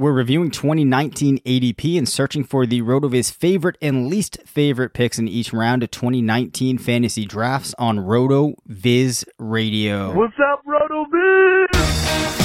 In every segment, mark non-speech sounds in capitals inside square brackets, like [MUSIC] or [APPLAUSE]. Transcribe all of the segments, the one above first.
We're reviewing 2019 ADP and searching for the RotoViz favorite and least favorite picks in each round of 2019 fantasy drafts on RotoViz Radio. What's up, RotoViz?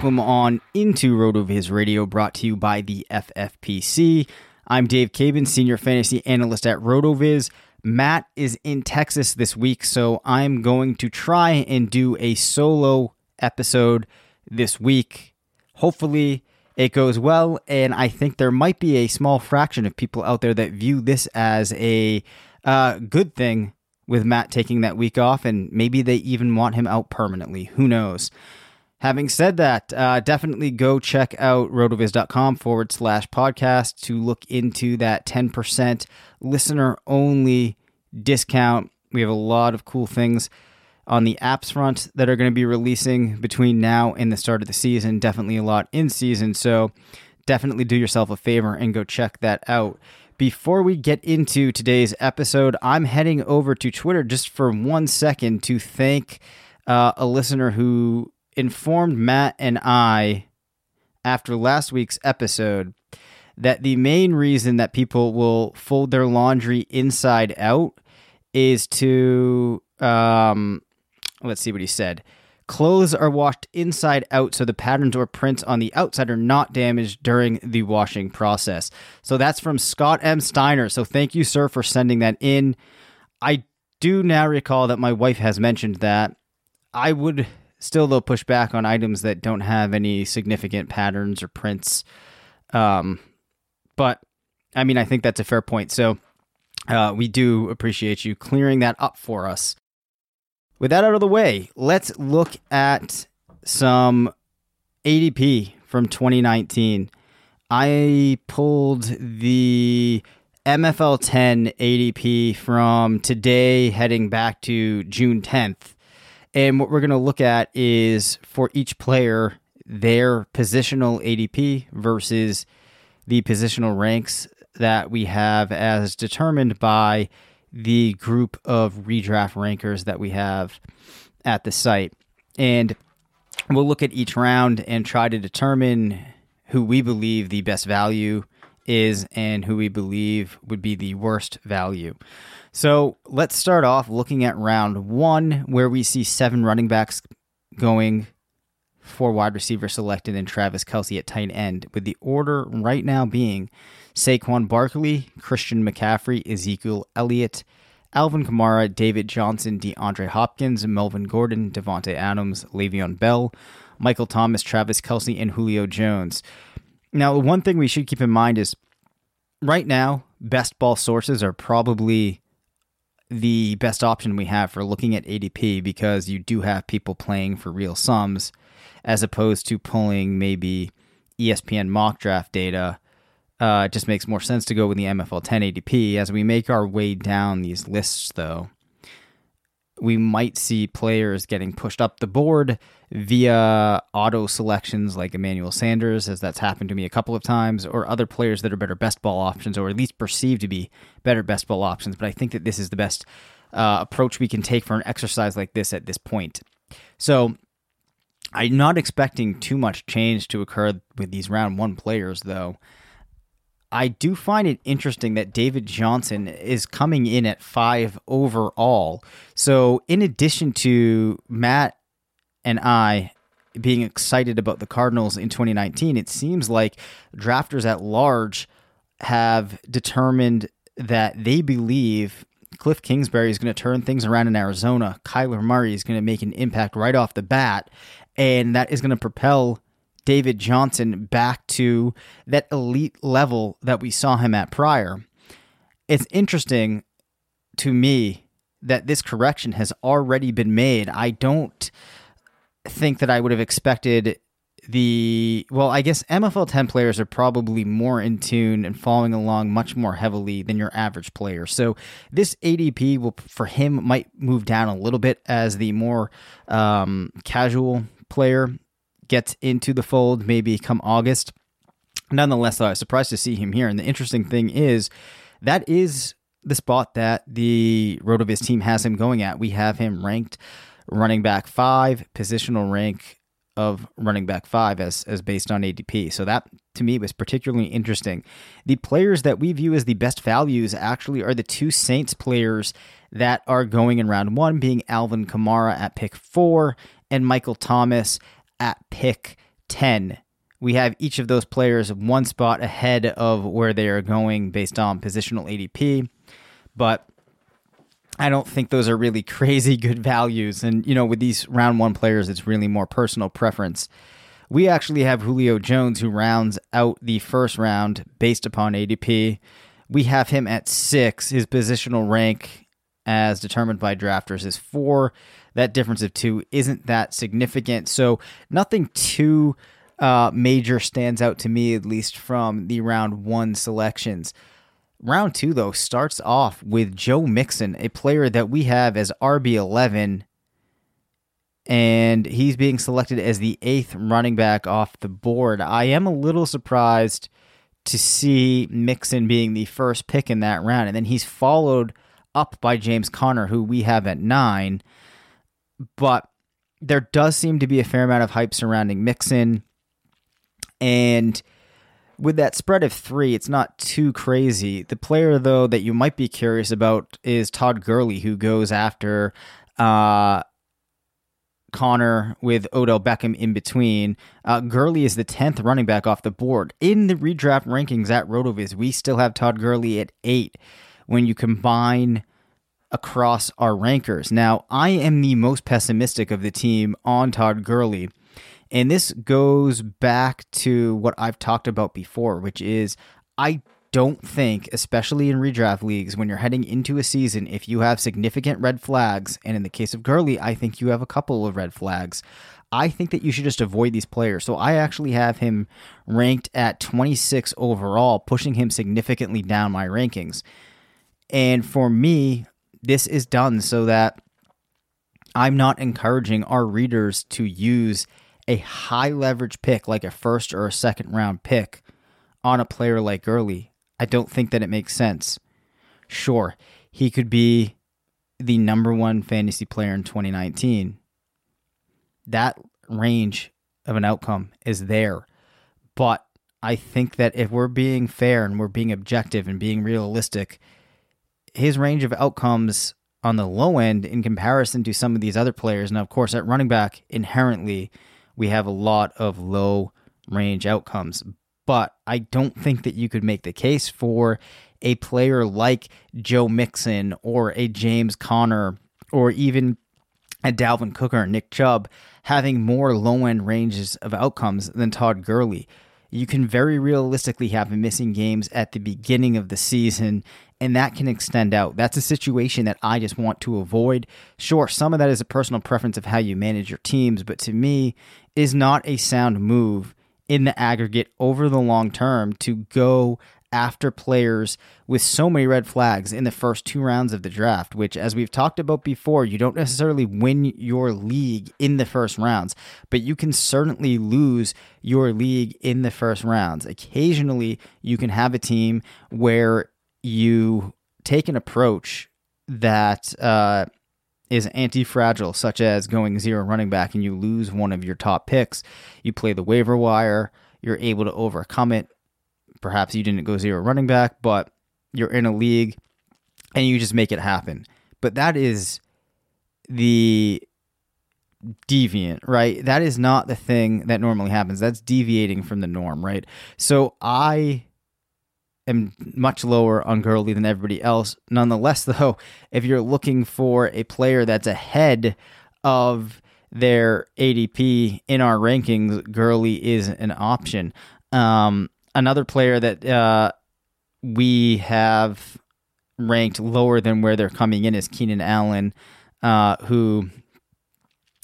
Welcome on into RotoViz Radio, brought to you by the FFPC. I'm Dave Caban, Senior Fantasy Analyst at RotoViz. Matt is in Texas this week, so I'm going to try and do a solo episode this week. Hopefully, it goes well, and I think there might be a small fraction of people out there that view this as a uh, good thing with Matt taking that week off, and maybe they even want him out permanently. Who knows? Having said that, uh, definitely go check out rotoviz.com forward slash podcast to look into that 10% listener only discount. We have a lot of cool things on the apps front that are going to be releasing between now and the start of the season. Definitely a lot in season. So definitely do yourself a favor and go check that out. Before we get into today's episode, I'm heading over to Twitter just for one second to thank uh, a listener who informed Matt and I after last week's episode that the main reason that people will fold their laundry inside out is to um let's see what he said. Clothes are washed inside out so the patterns or prints on the outside are not damaged during the washing process. So that's from scott m. Steiner. So thank you sir for sending that in. I do now recall that my wife has mentioned that. I would still they'll push back on items that don't have any significant patterns or prints. Um, but I mean, I think that's a fair point. So uh, we do appreciate you clearing that up for us. With that out of the way, let's look at some ADP from 2019. I pulled the MFL 10 ADP from today heading back to June 10th. And what we're going to look at is for each player, their positional ADP versus the positional ranks that we have as determined by the group of redraft rankers that we have at the site. And we'll look at each round and try to determine who we believe the best value is and who we believe would be the worst value. So let's start off looking at round one, where we see seven running backs going, four wide receivers selected, and Travis Kelce at tight end, with the order right now being Saquon Barkley, Christian McCaffrey, Ezekiel Elliott, Alvin Kamara, David Johnson, DeAndre Hopkins, Melvin Gordon, Davante Adams, Le'Veon Bell, Michael Thomas, Travis Kelce, and Julio Jones. Now, one thing we should keep in mind is right now, best ball sources are probably the best option we have for looking at ADP because you do have people playing for real sums as opposed to pulling maybe ESPN mock draft data. Uh, it just makes more sense to go with the MFL 10 ADP. As we make our way down these lists, though, we might see players getting pushed up the board via auto selections like Emmanuel Sanders, as that's happened to me a couple of times, or other players that are better best ball options, or at least perceived to be better best ball options. But I think that this is the best uh, approach we can take for an exercise like this at this point. So I'm not expecting too much change to occur with these round one players, though. I do find it interesting that David Johnson is coming in at five overall. So, in addition to Matt and I being excited about the Cardinals in 2019, it seems like drafters at large have determined that they believe Cliff Kingsbury is going to turn things around in Arizona. Kyler Murray is going to make an impact right off the bat, and that is going to propel David Johnson back to that elite level that we saw him at prior. It's interesting to me that this correction has already been made. I don't think that I would have expected the well, I guess MFL 10 players are probably more in tune and following along much more heavily than your average player. So this ADP will for him might move down a little bit as the more um, casual player gets into the fold maybe come August. Nonetheless, I was surprised to see him here. And the interesting thing is that is the spot that the Rotoviz team has him going at. We have him ranked running back five, positional rank of running back five as, as based on ADP. So that to me was particularly interesting. The players that we view as the best values actually are the two Saints players that are going in round one, being Alvin Kamara at pick four and Michael Thomas at pick 10. We have each of those players one spot ahead of where they are going based on positional ADP, but I don't think those are really [LAUGHS] crazy good values. And, you know, with these round one players, it's really more personal preference. We actually have Julio Jones, who rounds out the first round based upon ADP. We have him at six. His positional rank, as determined by drafters, is four that difference of two isn't that significant. So nothing too uh, major stands out to me, at least from the round one selections. Round two, though, starts off with Joe Mixon, a player that we have as RB11, and he's being selected as the eighth running back off the board. I am a little surprised to see Mixon being the first pick in that round, and then he's followed up by James Conner, who we have at nine but there does seem to be a fair amount of hype surrounding Mixon. And with that spread of three, it's not too crazy. The player, though, that you might be curious about is Todd Gurley, who goes after uh, Conner with Odell Beckham in between. Uh, Gurley is the 10th running back off the board. In the redraft rankings at RotoViz, we still have Todd Gurley at eight. When you combine across our rankers. Now, I am the most pessimistic of the team on Todd Gurley. And this goes back to what I've talked about before, which is I don't think, especially in redraft leagues, when you're heading into a season, if you have significant red flags, and in the case of Gurley, I think you have a couple of red flags. I think that you should just avoid these players. So I actually have him ranked at 26 overall, pushing him significantly down my rankings. And for me, this is done so that I'm not encouraging our readers to use a high leverage pick like a first or a second round pick on a player like Gurley. I don't think that it makes sense. Sure, he could be the number one fantasy player in 2019. That range of an outcome is there. But I think that if we're being fair and we're being objective and being realistic, his range of outcomes on the low end in comparison to some of these other players. Now, of course, at running back, inherently, we have a lot of low range outcomes. But I don't think that you could make the case for a player like Joe Mixon or a James Conner or even a Dalvin Cook or Nick Chubb having more low end ranges of outcomes than Todd Gurley. You can very realistically have missing games at the beginning of the season, and that can extend out. That's a situation that I just want to avoid. Sure, some of that is a personal preference of how you manage your teams, but to me, is not a sound move in the aggregate over the long term to go after players with so many red flags in the first two rounds of the draft, which, as we've talked about before, you don't necessarily win your league in the first rounds, but you can certainly lose your league in the first rounds. Occasionally, you can have a team where you take an approach that uh, is anti fragile, such as going zero running back and you lose one of your top picks. You play the waiver wire, you're able to overcome it Perhaps you didn't go zero running back, but you're in a league and you just make it happen. But that is the deviant, right? That is not the thing that normally happens. That's deviating from the norm, right? So I am much lower on Gurley than everybody else. Nonetheless, though, if you're looking for a player that's ahead of their ADP in our rankings, Gurley is an option. Um, another player that uh, we have ranked lower than where they're coming in is Keenan Allen, uh, who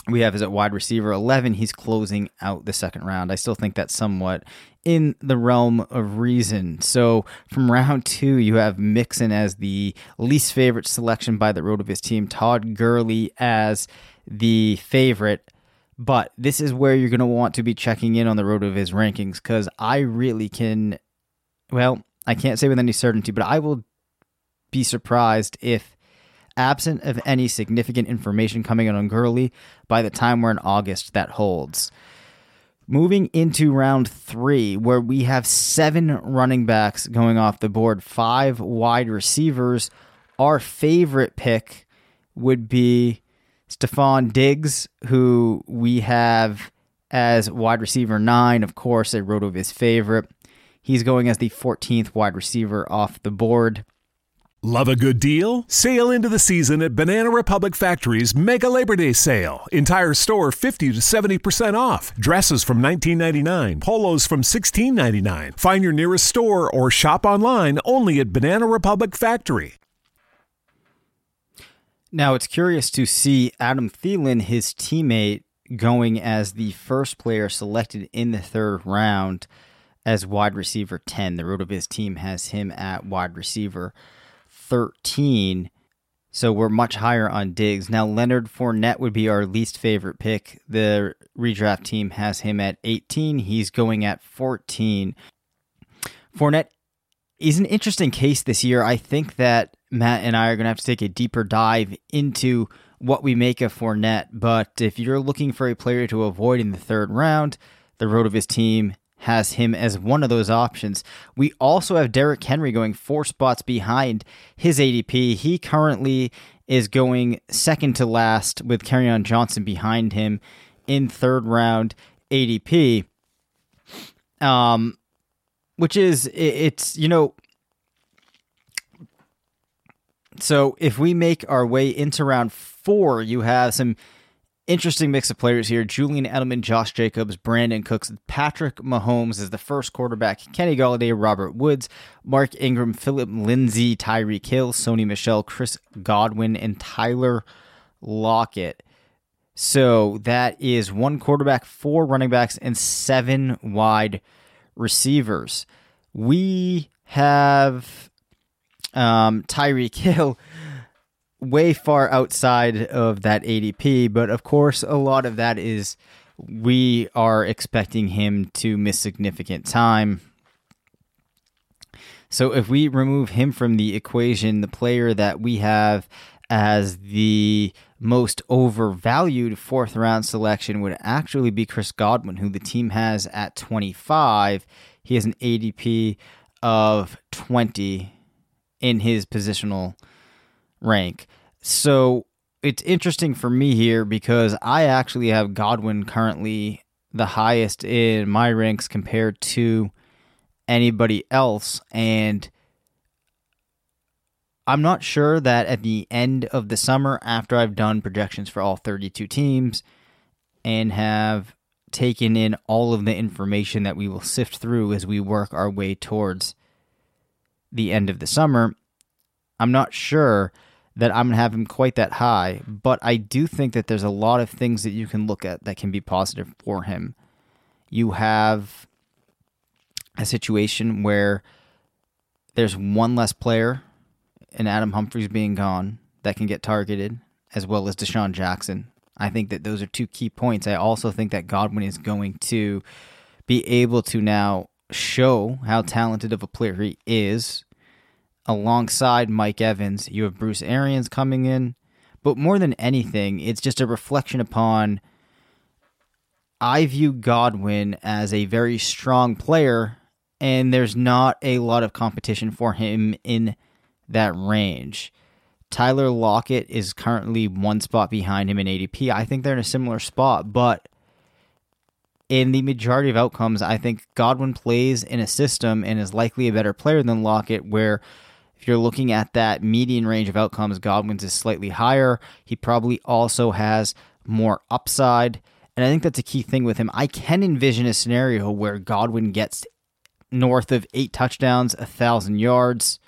we have as a wide receiver 11. He's closing out the second round. I still think that's somewhat in the realm of reason. So from round two, you have Mixon as the least favorite selection by the RotoViz team, Todd Gurley as the favorite. But this is where you're going to want to be checking in on the RotoViz rankings because I really can, well, I can't say with any certainty, but I will be surprised if, absent of any significant information coming out on Gurley, by the time we're in August, that holds. Moving into round three, where we have seven running backs going off the board, five wide receivers. Our favorite pick would be Stefon Diggs, who we have as wide receiver nine, of course, a RotoViz favorite. He's going as the 14th wide receiver off the board. Love a good deal? Sail into the season at Banana Republic Factory's Mega Labor Day sale. Entire store 50 to 70% off. Dresses from $19.99, polos from $16.99. Find your nearest store or shop online only at Banana Republic Factory. Now it's curious to see Adam Thielen, his teammate, going as the first player selected in the third round as wide receiver 10. The RotoViz team has him at wide receiver 13. So we're much higher on Diggs. Now, Leonard Fournette would be our least favorite pick. The redraft team has him at 18. He's going at 14. Fournette is an interesting case this year. I think that Matt and I are going to have to take a deeper dive into what we make of Fournette. But if you're looking for a player to avoid in the third round, the RotoViz team has him as one of those options. We also have Derrick Henry going four spots behind his ADP. He currently is going second to last with Kerryon Johnson behind him in third round ADP. Um, which is it's you know so if we make our way into round four, you have some interesting mix of players here. Julian Edelman, Josh Jacobs, Brandin Cooks, Patrick Mahomes is the first quarterback, Kenny Golladay, Robert Woods, Mark Ingram, Philip Lindsay, Tyreek Hill, Sony Michel, Chris Godwin, and Tyler Lockett. So that is one quarterback, four running backs, and seven wide receivers. We have um, Tyreek Hill way far outside of that ADP, but of course, a lot of that is we are expecting him to miss significant time. So if we remove him from the equation, the player that we have as the most overvalued fourth round selection would actually be Chris Godwin, who the team has at 25. He has an ADP of 20 in his positional rank. So it's interesting for me here because I actually have Godwin currently the highest in my ranks compared to anybody else. And I'm not sure that at the end of the summer, after I've done projections for all 32 teams and have taken in all of the information that we will sift through as we work our way towards the end of the summer, I'm not sure that I'm going to have him quite that high, but I do think that there's a lot of things that you can look at that can be positive for him. You have a situation where there's one less player and Adam Humphries being gone that can get targeted, as well as DeSean Jackson. I think that those are two key points. I also think that Godwin is going to be able to now show how talented of a player he is. Alongside Mike Evans, you have Bruce Arians coming in. But more than anything, it's just a reflection upon. I view Godwin as a very strong player, and there's not a lot of competition for him in that range. Tyler Lockett is currently one spot behind him in ADP. I think they're in a similar spot, but in the majority of outcomes, I think Godwin plays in a system and is likely a better player than Lockett, where if you're looking at that median range of outcomes, Godwin's is slightly higher. He probably also has more upside. And I think that's a key thing with him. I can envision a scenario where Godwin gets north of eight touchdowns, a thousand yards.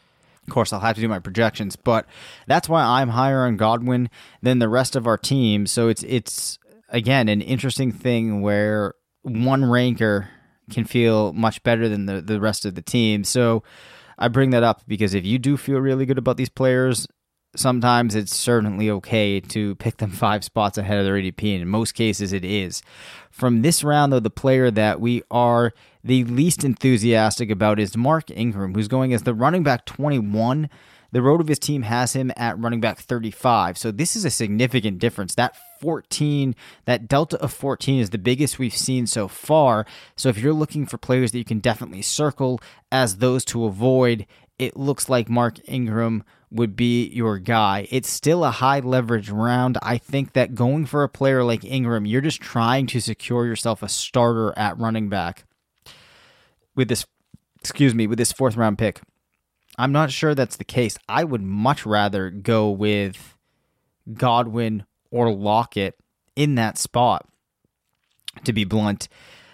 Of course, I'll have to do my projections, but that's why I'm higher on Godwin than the rest of our team. So it's it's again an interesting thing where one ranker can feel much better than the, the rest of the team. So I bring that up because if you do feel really good about these players, sometimes it's certainly okay to pick them [LAUGHS] five spots ahead of their ADP, and in most cases it is. From this round, though, the player that we are the least enthusiastic about is Mark Ingram, who's going as the running back 21. The RotoViz team has him at running back 35. So this is a significant difference. That 14, that delta of 14 is the biggest we've seen so far. So if you're looking for players that you can definitely circle as those to avoid, it looks like Mark Ingram would be your guy. It's still a high leverage round. I think that going for a player like Ingram, you're just trying to secure yourself a starter at running back with this excuse me, with this fourth round pick. I'm not sure that's the case. I would much rather go with Godwin or Lockett in that spot, to be blunt,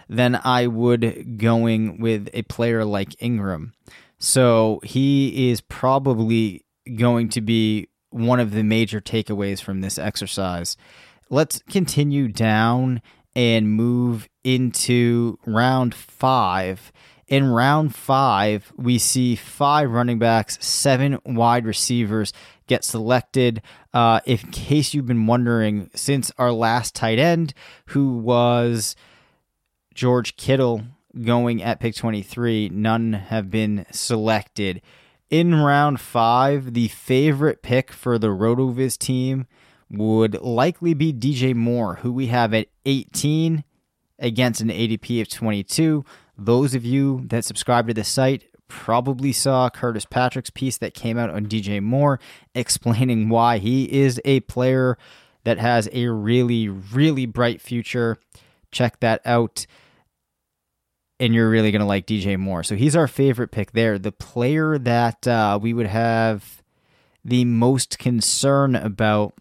than I would going with a player like Ingram. So he is probably going to be one of the major takeaways from this exercise. Let's continue down and move into round five. In round five, we see five running backs, seven wide receivers get selected. Uh, in case you've been wondering, since our last tight end, who was George Kittle going at pick 23, none have been selected. In round five, the favorite pick for the RotoViz team would likely be DJ Moore, who we have at 18 against an ADP of 22. Those of you that subscribe to the site probably saw Curtis Patrick's piece that came out on DJ Moore explaining [LAUGHS] why he is a player that has a really, really bright future. Check that out. And you're really going to like DJ Moore. So he's our favorite pick there. The player that uh, we would have the most concern about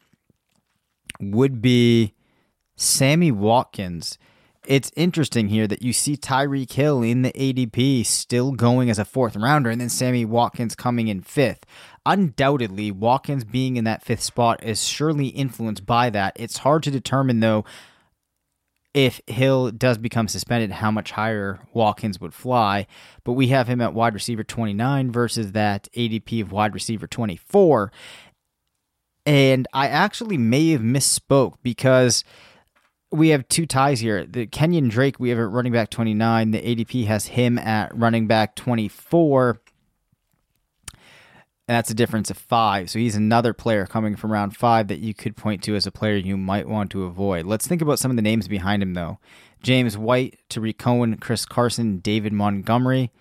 would be Sammy Watkins it's interesting here that you see Tyreek Hill in the ADP still going as a fourth rounder, and then Sammy Watkins coming in fifth. Undoubtedly, Watkins being in that fifth spot is surely influenced by that. It's hard to determine, though, if Hill does become suspended, how much higher Watkins would fly. But we have him at wide receiver 29 versus that ADP of wide receiver 24. And I actually may have misspoke because we have two ties here. The Kenyan Drake, we have at running back 29. The ADP has him at running back 24. And that's a difference of five. So he's another player coming from round five that you could point to as a player you might want to avoid. Let's think about some of the names behind him, though James White, Tarik Cohen, Chris Carson, David Montgomery.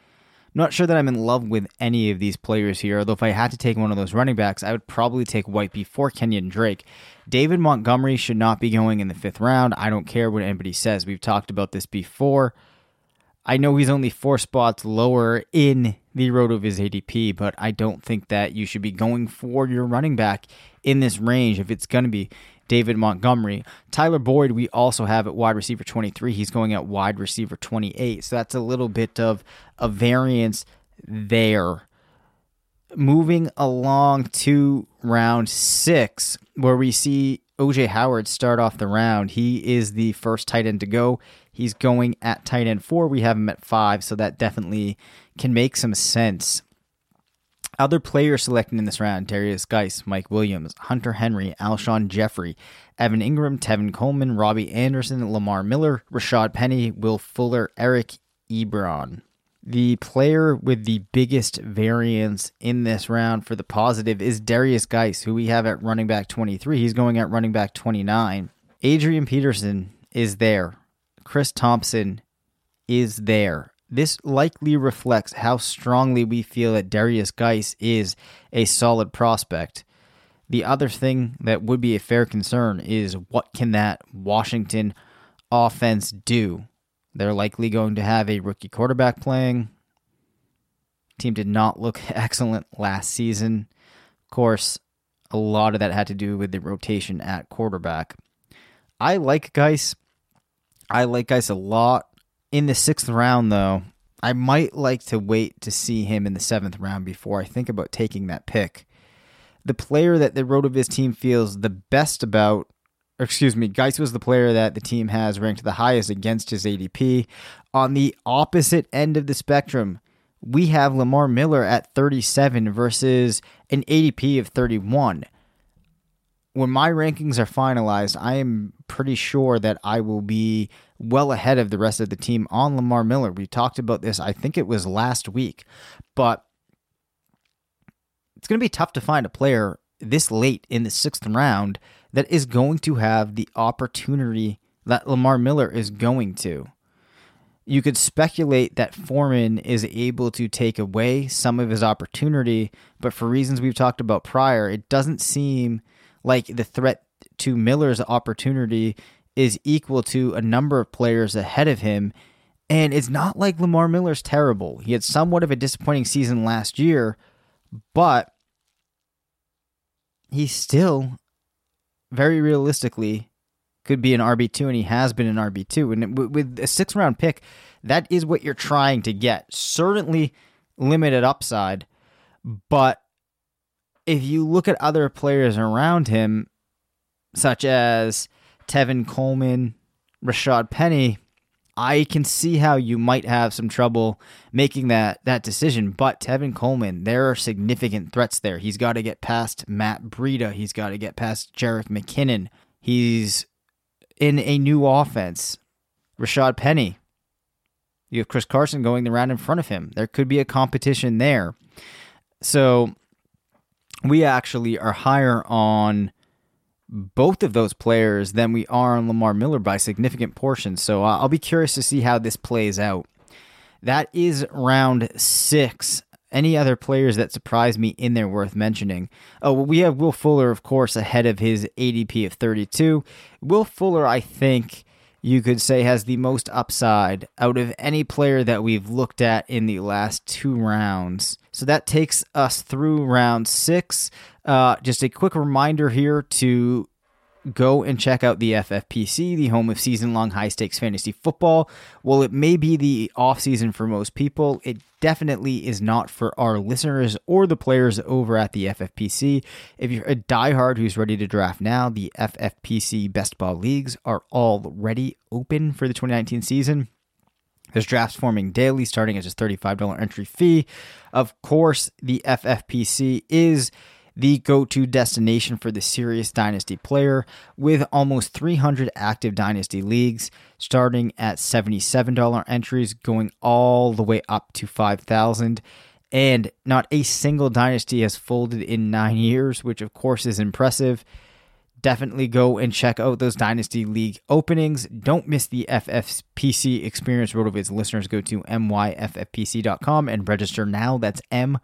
Not sure that I'm in love with any of these players here, although if I had to take one of those running backs, I would probably take White before Kenyan Drake. David Montgomery should not be going in the fifth round. I don't care what anybody says. We've talked about this before. I know he's only four spots lower in the RotoViz ADP, but I don't think that you should be going for your running back in this range if it's going to be David Montgomery. Tyler Boyd, we also have at wide receiver 23. He's going at wide receiver 28. So that's a little bit of a variance there. Moving along to round six, where we see OJ Howard start off the round. He is the first tight end to go. He's going at tight end four. We have him at five, so that definitely can make some sense. Other players selected in this round Darius Guice, Mike Williams, Hunter Henry, Alshon Jeffery, Evan Engram, Tevin Coleman, Robby Anderson, Lamar Miller, Rashad Penny, Will Fuller, Eric Ebron. The player with the biggest variance in this round for the positive is Darius Guice, who we have at running back 23. He's going at running back 29. Adrian Peterson is there. Chris Thompson is there. This likely reflects how strongly we feel that Darius Guice is a solid prospect. The other thing that would be a fair concern is what can that Washington offense do? They're likely going to have a rookie quarterback playing. Team did not look [LAUGHS] excellent last season. Of course, a lot of that had to do with the rotation at quarterback. I like Guice. I like Guice a lot. In the sixth round, though, I might like to wait to see him in the seventh round before I think about taking that pick. The player that the RotoViz team feels the best about, excuse me, Guice was the player that the team has ranked the highest against his ADP. On the opposite end of the spectrum, we have Lamar Miller at 37 versus an ADP of 31 when my rankings are finalized, I am pretty sure that I will be well ahead of the rest of the team on Lamar Miller. We talked about this, I think it was last week, but it's going to be tough to find a player this late in the sixth round that is going to have the opportunity that Lamar Miller is going to. You could speculate that Foreman is able to take away some of his opportunity, but for reasons we've talked about prior, it doesn't seem like the threat to Miller's opportunity is equal to a number of players ahead of him. And it's not like Lamar Miller's terrible. He had somewhat of a disappointing season last year, but he still, very realistically, could be an RB2, and he has been an RB2. And with a six round pick, that is what you're trying to get. Certainly limited upside, but if you look at other players around him, such as Tevin Coleman, Rashad Penny, I can see how you might have some trouble making that that decision. But Tevin Coleman, there are significant threats there. He's got to get past Matt Breida. He's got to get past Jerick McKinnon. He's in a new offense. Rashad Penny. You have Chris Carson going the round in front of him. There could be a competition there. So we actually are higher on both of those players than we are on Lamar Miller by significant portions. So uh, I'll be curious to see how this plays out. That is round six. Any other players that surprise me in there worth mentioning? Oh, well, we have Will Fuller, of course, ahead of his ADP of 32. Will Fuller, I think you could say has the most upside out of any player that we've looked at in the last two rounds. So that takes us through round six. Uh, just a quick reminder here to go and check out the FFPC, the home of season long high stakes fantasy football. While it may be the off season for most people, it definitely is not for our listeners or the players over at the FFPC. If you're a diehard who's ready to draft now, the FFPC best ball leagues are already open for the 2019 season. There's drafts forming daily, starting at just $35 entry fee. Of course, the FFPC is the go to destination for the serious Dynasty player, with almost 300 active Dynasty leagues, starting at $77 entries, going all the way up to 5,000, and not a single dynasty has folded in nine years, which of course is impressive. Definitely go and check out those Dynasty League openings. Don't miss the FFPC experience. RotoViz listeners go to myffpc.com and register now. That's myffpc.com,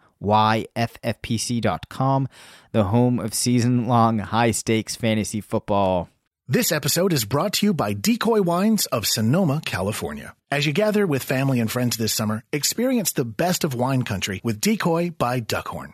the home of season long high stakes fantasy football. This episode is brought to you by Decoy Wines of Sonoma, California. As you gather with family and friends this summer, experience the best of wine country with Decoy by Duckhorn.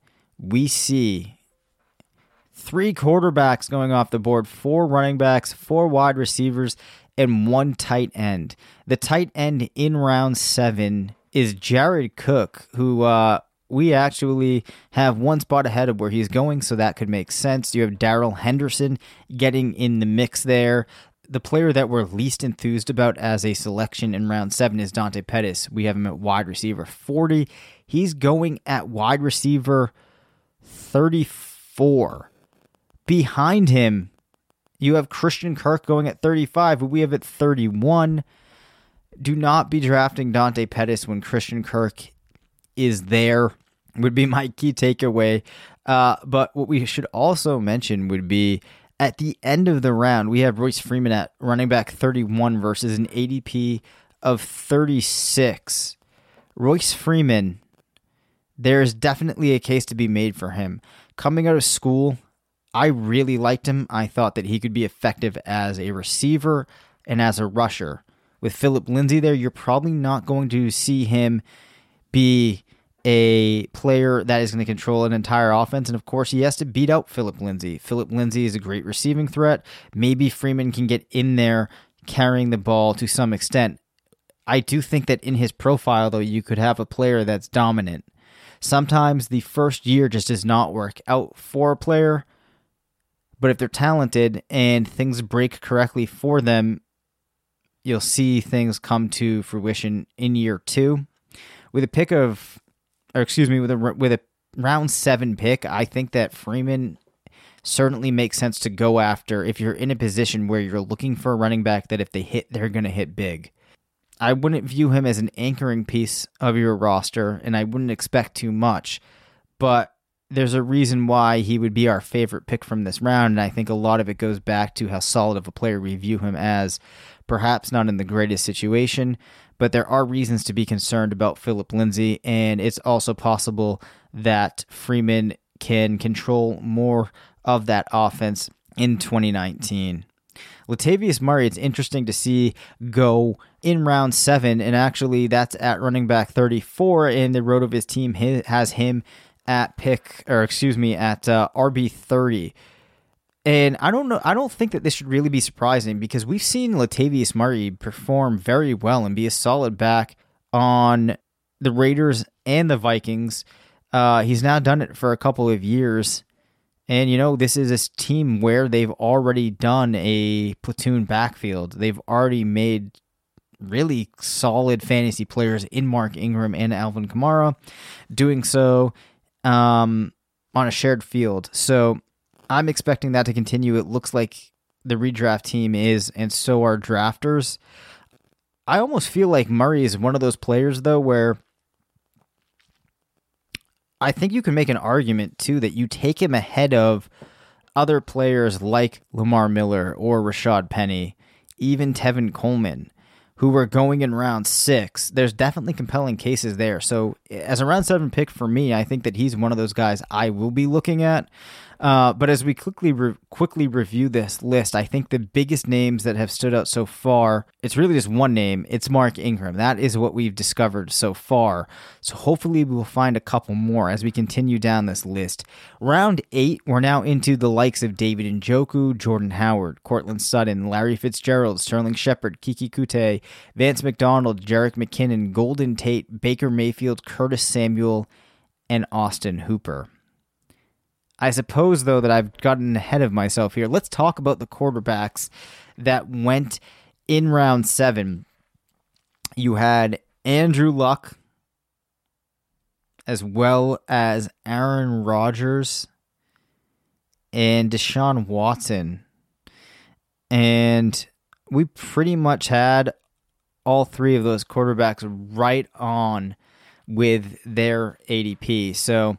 we see three quarterbacks going off the board, four running backs, four wide receivers, and one tight end. The tight end in round seven is Jared Cook, who uh, we actually have one spot ahead of where he's going, so that could make sense. You have Darrell Henderson getting in the mix there. The player that we're least enthused about as a selection in round seven is Dante Pettis. We have him at wide receiver 40. He's going at wide receiver 34. Behind him, you have Christian Kirk going at 35, but we have at 31. Do not be drafting Dante Pettis when Christian Kirk is there, would be [LAUGHS] my key takeaway. Uh, but what we should also mention would be at the end of the round, we have Royce Freeman at running back 31 versus an ADP of 36. Royce Freeman, there is definitely a case to be made for him. Coming out of school, I really liked him. I thought that he could be effective as a receiver and as a rusher. With Philip Lindsay there, you're probably not going to see him be a player that is going to control an entire offense. And of course, he has to beat out Philip Lindsay. Philip Lindsay is a great receiving threat. Maybe Freeman can get in there carrying the ball to some extent. I do think that in his profile, though, you could have a player that's dominant. Sometimes the first year just does not work out for a player, but if they're talented and things break correctly for them, you'll see things come to fruition in year two. With a pick of or excuse me, with a with a round seven pick, I think that Freeman certainly makes sense to go after if you're in a position where you're looking for a running back that if they hit, they're going to hit big. I wouldn't view him as an anchoring piece of your roster, and I wouldn't expect too much, but there's a reason why he would be our favorite pick from this round, and I think a lot of it goes back to how solid of a player we view him as. Perhaps not in the greatest situation, but there are reasons to be concerned about Philip Lindsay, and it's also possible that Freeman can control more of that offense in 2019. Latavius Murray, it's interesting to see go in round seven, and actually that's at running back 34, and the RotoViz team has him at pick, or excuse me, at uh, RB 30. And I don't know. I don't think that this should really be surprising because we've seen Latavius Murray perform very well and be a solid back on the Raiders and the Vikings. Uh, he's now done it for a couple of years. And, you know, this is a team where they've already done a platoon backfield. They've already made really solid fantasy players in Mark Ingram and Alvin Kamara, doing so um, on a shared field. So I'm expecting that to continue. It looks like the redraft team is, and so are drafters. I almost feel like Murray is one of those players, though, where I think you can make an argument, too, that you take him ahead of other players like Lamar Miller or Rashad Penny even Tevin Coleman, who were going in round six. There's definitely compelling cases there. So, as a round seven pick for me, I think that he's one of those guys I will be looking at. Uh, but as we quickly re- quickly review this list, I think the biggest names that have stood out so far, it's really just one name. It's Mark Ingram. That is what we've discovered so far. So hopefully we will find a couple more as we continue down this list. Round eight, we're now into the likes of David Njoku, Jordan Howard, Courtland Sutton, Larry Fitzgerald, Sterling Shepard, Keke Coutee, Vance McDonald, Jerick McKinnon, Golden Tate, Baker Mayfield, Curtis Samuel, and Austin Hooper. I suppose, though, that I've gotten ahead of myself here. Let's talk about the quarterbacks that went in round seven. You had Andrew Luck, as well as Aaron Rodgers and Deshaun Watson. And we pretty much had all three of those quarterbacks right on with their ADP. So,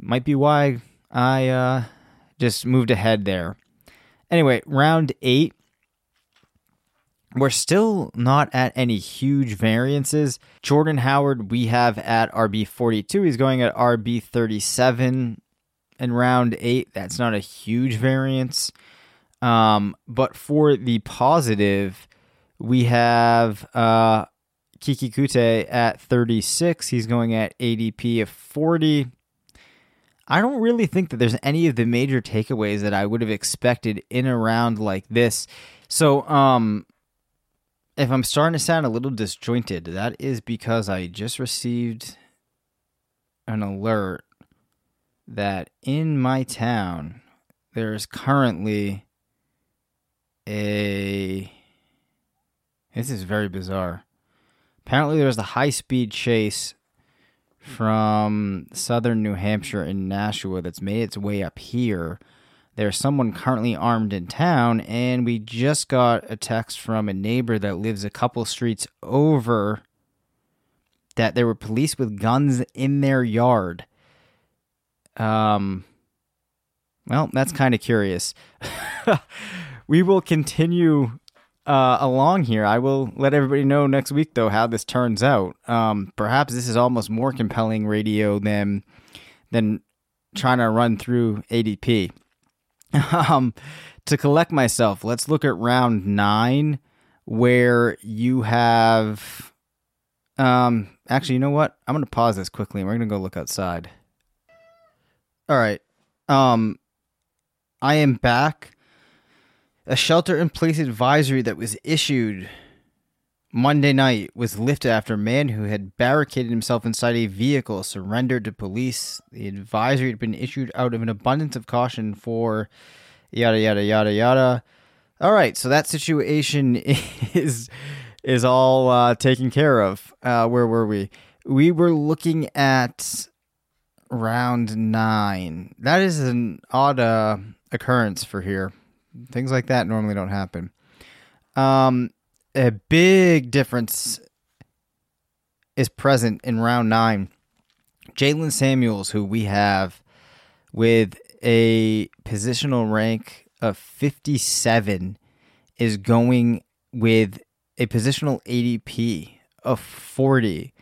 might be why I uh, just moved ahead there. Anyway, round eight. We're still not at any huge variances. Jordan Howard, we have at RB 42. He's going at RB 37 in round eight. That's not a huge variance. Um, but for the positive, we have uh, Keke Coutee at 36. He's going at ADP of 40. I don't really think that there's any of the major takeaways that I would have expected in a round like this. So, um, if I'm starting to sound a little disjointed, that is because I just received an alert that in my town there's currently a. This is very bizarre. Apparently, there's a high speed chase from southern New Hampshire in Nashua that's made its way up here. There's someone currently armed in town, and we just got a text from a neighbor that lives a couple streets over that there were police with guns in their yard. Um, well, that's kind of curious. [LAUGHS] we will continue uh, along here. I will let everybody know next week, though, how this turns out. Um, perhaps this is almost more compelling radio than than trying to run through ADP. [LAUGHS] um, to collect myself, let's look at round nine, where you have. Um, actually, you know what? I'm going to pause this quickly, and we're going to go look outside. All right. Um, I am back a shelter in place advisory that was issued Monday night was lifted after a man who had barricaded himself inside a vehicle surrendered to police. The advisory had been issued out of an abundance of caution for yada yada yada yada. All right, so that situation [LAUGHS] is is all uh, taken care of. Uh, where were we? We were looking at round nine. That is an odd uh, occurrence for here. Things like that normally don't happen. Um, a big difference is present in round nine. Jaylen Samuels, who we have with a positional rank of 57, is going with a positional ADP of 40.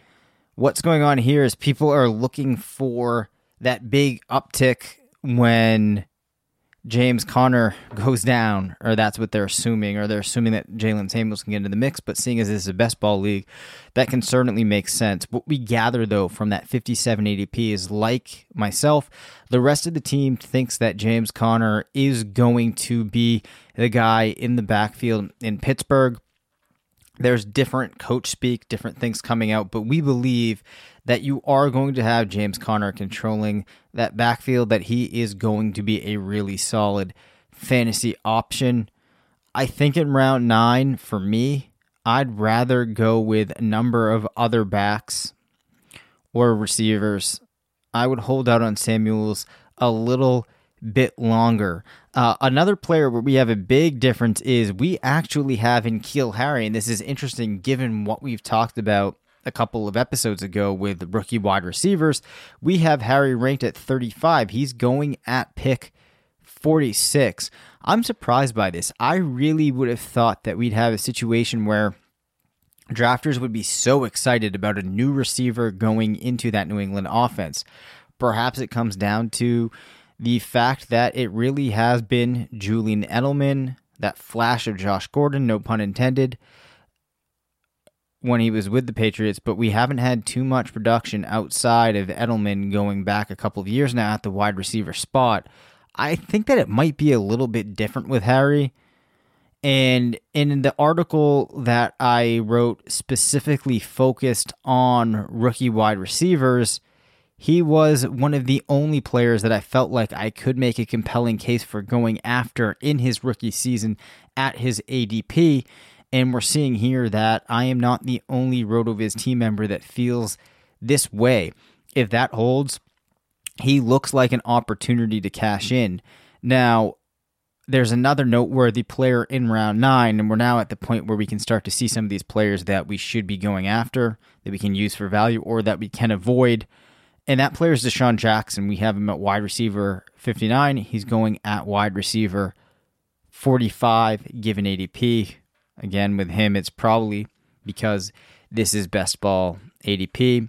What's going on here is people are looking for that big uptick when James Conner [LAUGHS] goes down, or that's what they're assuming, or they're assuming that Jaylen Samuels can get into the mix. But seeing as this is a best ball league, that can certainly make sense. What we gather, though, from that 57 ADP is like myself, the rest of the team thinks that James Conner is going to be the guy in the backfield in Pittsburgh. There's different coach speak, different things coming out, but we believe that you are going to have James Conner controlling that backfield, that he is going to be a really solid fantasy option. I think in round nine, for me, I'd rather go with a number of other backs or receivers. I would hold out on Samuels a little bit longer. Uh, another player where we have a big difference is we actually have N'Keal Harry, and this is interesting given what we've talked about a couple of episodes ago with rookie wide receivers. We have Harry ranked at 35. He's going at pick 46. I'm surprised by this. I really would have thought that we'd have a situation where drafters would be so excited about a new receiver going into that New England offense. Perhaps it comes down to the fact that it really has been Julian Edelman, that flash of Josh Gordon, no pun intended, when he was with the Patriots, but we haven't had too much production outside of Edelman going back a couple of years now at the wide receiver spot. I think that it might be a little bit different with Harry. And in the article that I wrote specifically focused on rookie wide receivers, he was one of the only players that I felt like I could make a compelling case for going after in his rookie season at his ADP. And we're seeing here that I am not the only RotoViz team member that feels this way. If that holds, he looks like an opportunity to cash in. Now, there's another noteworthy player in round nine, and we're now at the point where we can start to see some of these players that we should be going after, that we can use for value, or that we can avoid and that player is DeSean Jackson. We have him at wide receiver 59. He's going at wide receiver 45, given ADP. Again, with him, it's probably because this is best ball ADP.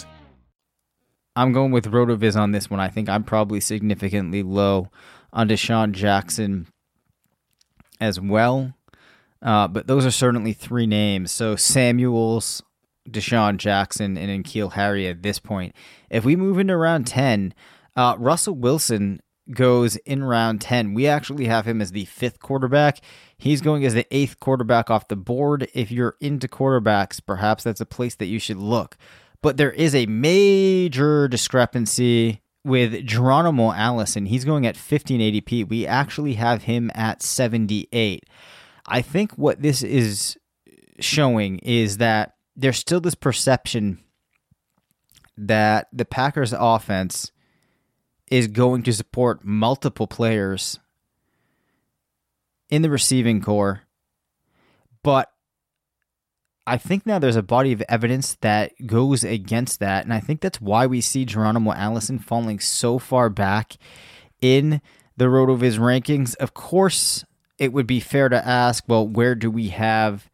I'm going with Rotoviz on this one. I think I'm probably significantly low on DeSean Jackson as well. Uh, but those are certainly three names. So Samuels, DeSean Jackson, and N'Keal Harry at this point. If we move into round 10, uh, Russell Wilson goes in round 10. We actually have him as the fifth quarterback. He's going as the eighth quarterback off the board. If you're into quarterbacks, perhaps that's a place that you should look. But there is a major discrepancy with Geronimo Allison. He's going at 15 ADP. We actually have him at 78. I think what this is showing is that there's still this perception that the Packers offense is going to support multiple players in the receiving corps, but I think now there's a body of evidence that goes against that. And I think that's why we see Geronimo Allison falling so far back in the RotoViz rankings. Of course, it would be fair to ask, well, where do we have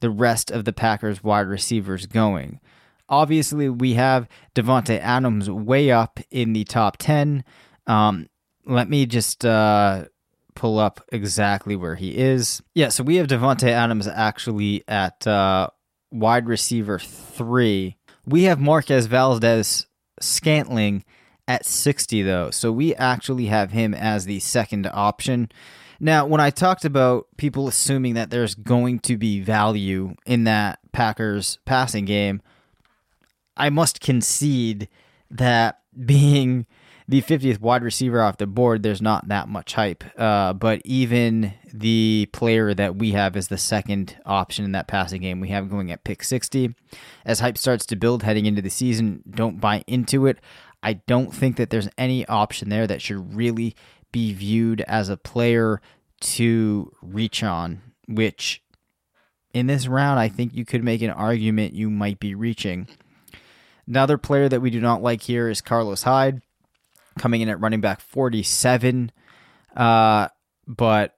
the rest of the Packers wide receivers going? Obviously, we have Davante Adams way up in the top 10. Um, let me just uh, pull up exactly where he is. Yeah, so we have Davante Adams actually at uh, wide receiver three. We have Marquez Valdez Scantling at 60, though. So we actually have him as the second option. Now, when I talked about people assuming that there's going to be value in that Packers passing game, I must concede that being the 50th wide receiver off the board, there's not that much hype. Uh, but even the player that we have as the second option in that passing game, we have going at pick 60. As hype starts to build heading into the season, don't buy into it. I don't think that there's any option there that should really be viewed as a player to reach on, which in this round, I think you could make an argument you might be reaching. Another player that we do not like here is Carlos Hyde coming in at running back 47. Uh, but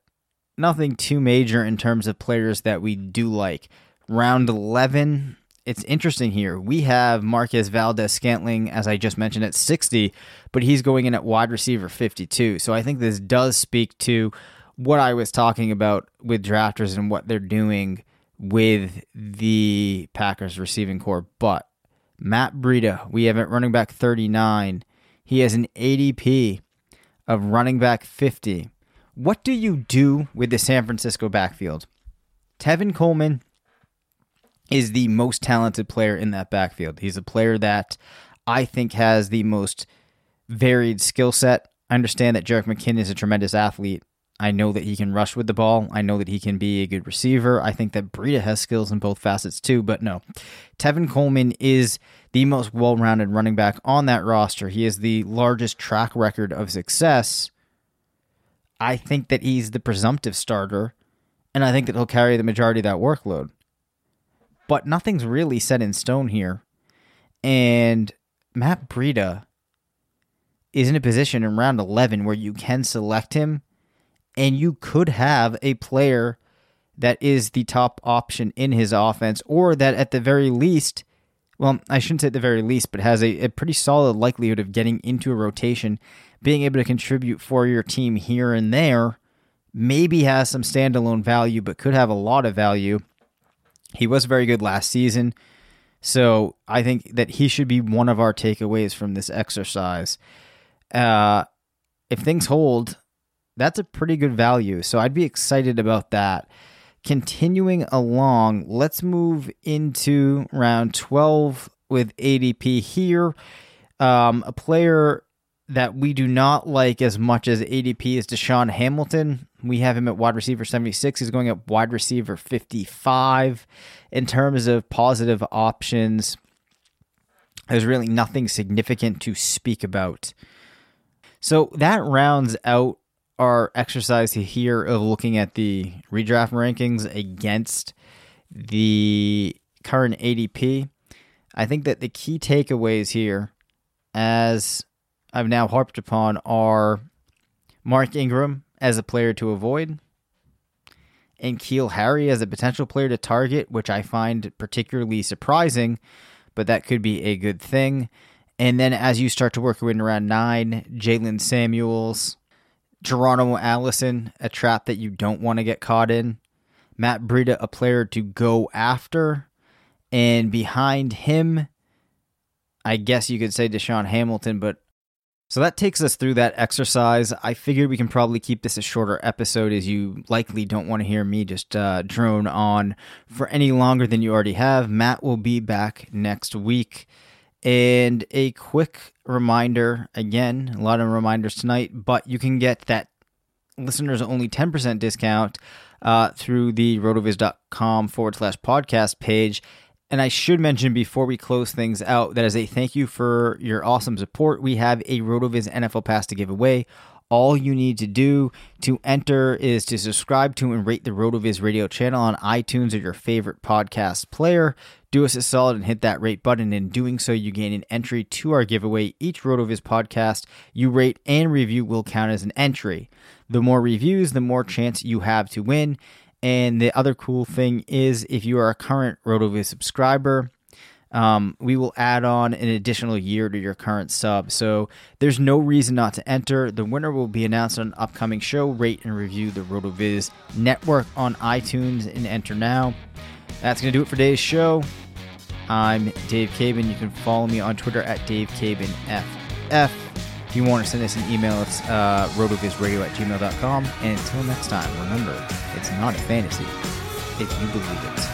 nothing too major in terms of players that we do like. Round 11, it's interesting here. We have Marquez Valdes-Scantling, as I just mentioned, at 60, but he's going in at wide receiver 52. So I think this does speak to what I was talking about with drafters and what they're doing with the Packers receiving corps. But Matt Breida, we have at running back 39. He has an ADP of running back 50. What do you do with the San Francisco backfield? Tevin Coleman is the most talented player in that backfield. He's a player that I think has the most varied skill set I understand that Jerick McKinnon is a tremendous athlete. I know that he can rush with the ball. I know that he can be a good receiver. I think that Breida has skills in both facets too, but no. Tevin Coleman is the most well rounded running back on that roster. He has the largest track record of success. I think that he's the presumptive starter, and I think that he'll carry the majority of that workload. But nothing's really set in stone here. And Matt Breida is in a position in round 11 where you can select him and you could have a player that is the top option in his offense, or that at the very least, well, I shouldn't say at the very least, but has a, a pretty solid likelihood of getting into a rotation, being able to contribute for your team here and there, maybe has some standalone value, but could have a lot of value. He was very good last season. So I think that he should be one of our takeaways from this exercise. Uh, if things hold, that's a pretty good value. So I'd be excited about that. Continuing along, let's move into round 12 with ADP here. Um, a player that we do not like as much as ADP is DaeSean Hamilton. We have him at wide receiver 76. He's going up wide receiver 55. In terms of positive options, there's really nothing significant to speak about. So that rounds out our exercise here of looking at the redraft rankings against the current ADP, I think that the key takeaways here, as I've now harped upon, are Mark Ingram as a player to avoid, and Keel Harry as a potential player to target, which I find particularly surprising, but that could be a good thing. And then as you start to work your way around nine, Jaylen Samuels, Geronimo Allison, a trap that you don't want to get caught in. Matt Breida, a player to go after. And behind him, I guess you could say DaeSean Hamilton, but so that takes us through that exercise. I figured we can probably keep this a shorter episode as you likely don't want to hear me just uh, drone on for any longer than you already have. Matt will be back next week. And a quick reminder again, a lot of reminders tonight, but you can get that listeners only 10% discount uh, through the rotoviz.com forward slash podcast page. And I should mention before we close things out that as a thank you for your awesome support, we have a RotoViz NFL Pass to give away. All you need to do to enter is to subscribe to and rate the RotoViz radio channel on iTunes or your favorite podcast player. Do us a solid and hit that rate button. In doing so, you gain an entry to our giveaway. Each RotoViz podcast you rate and review will count as an entry. The more reviews, the more chance you have to win. And the other cool thing is if you are a current RotoViz subscriber, um, we will add on an additional year to your current sub. So there's no reason not to enter. The winner will be announced on an upcoming show. Rate and review the RotoViz network on iTunes and enter now. That's going to do it for today's show. I'm Dave Caban. You can follow me on Twitter at DaveCabanFF. If you want to send us an email, it's uh, rotovizradio at gmail.com. And until next time, remember, it's not a fantasy if you believe it.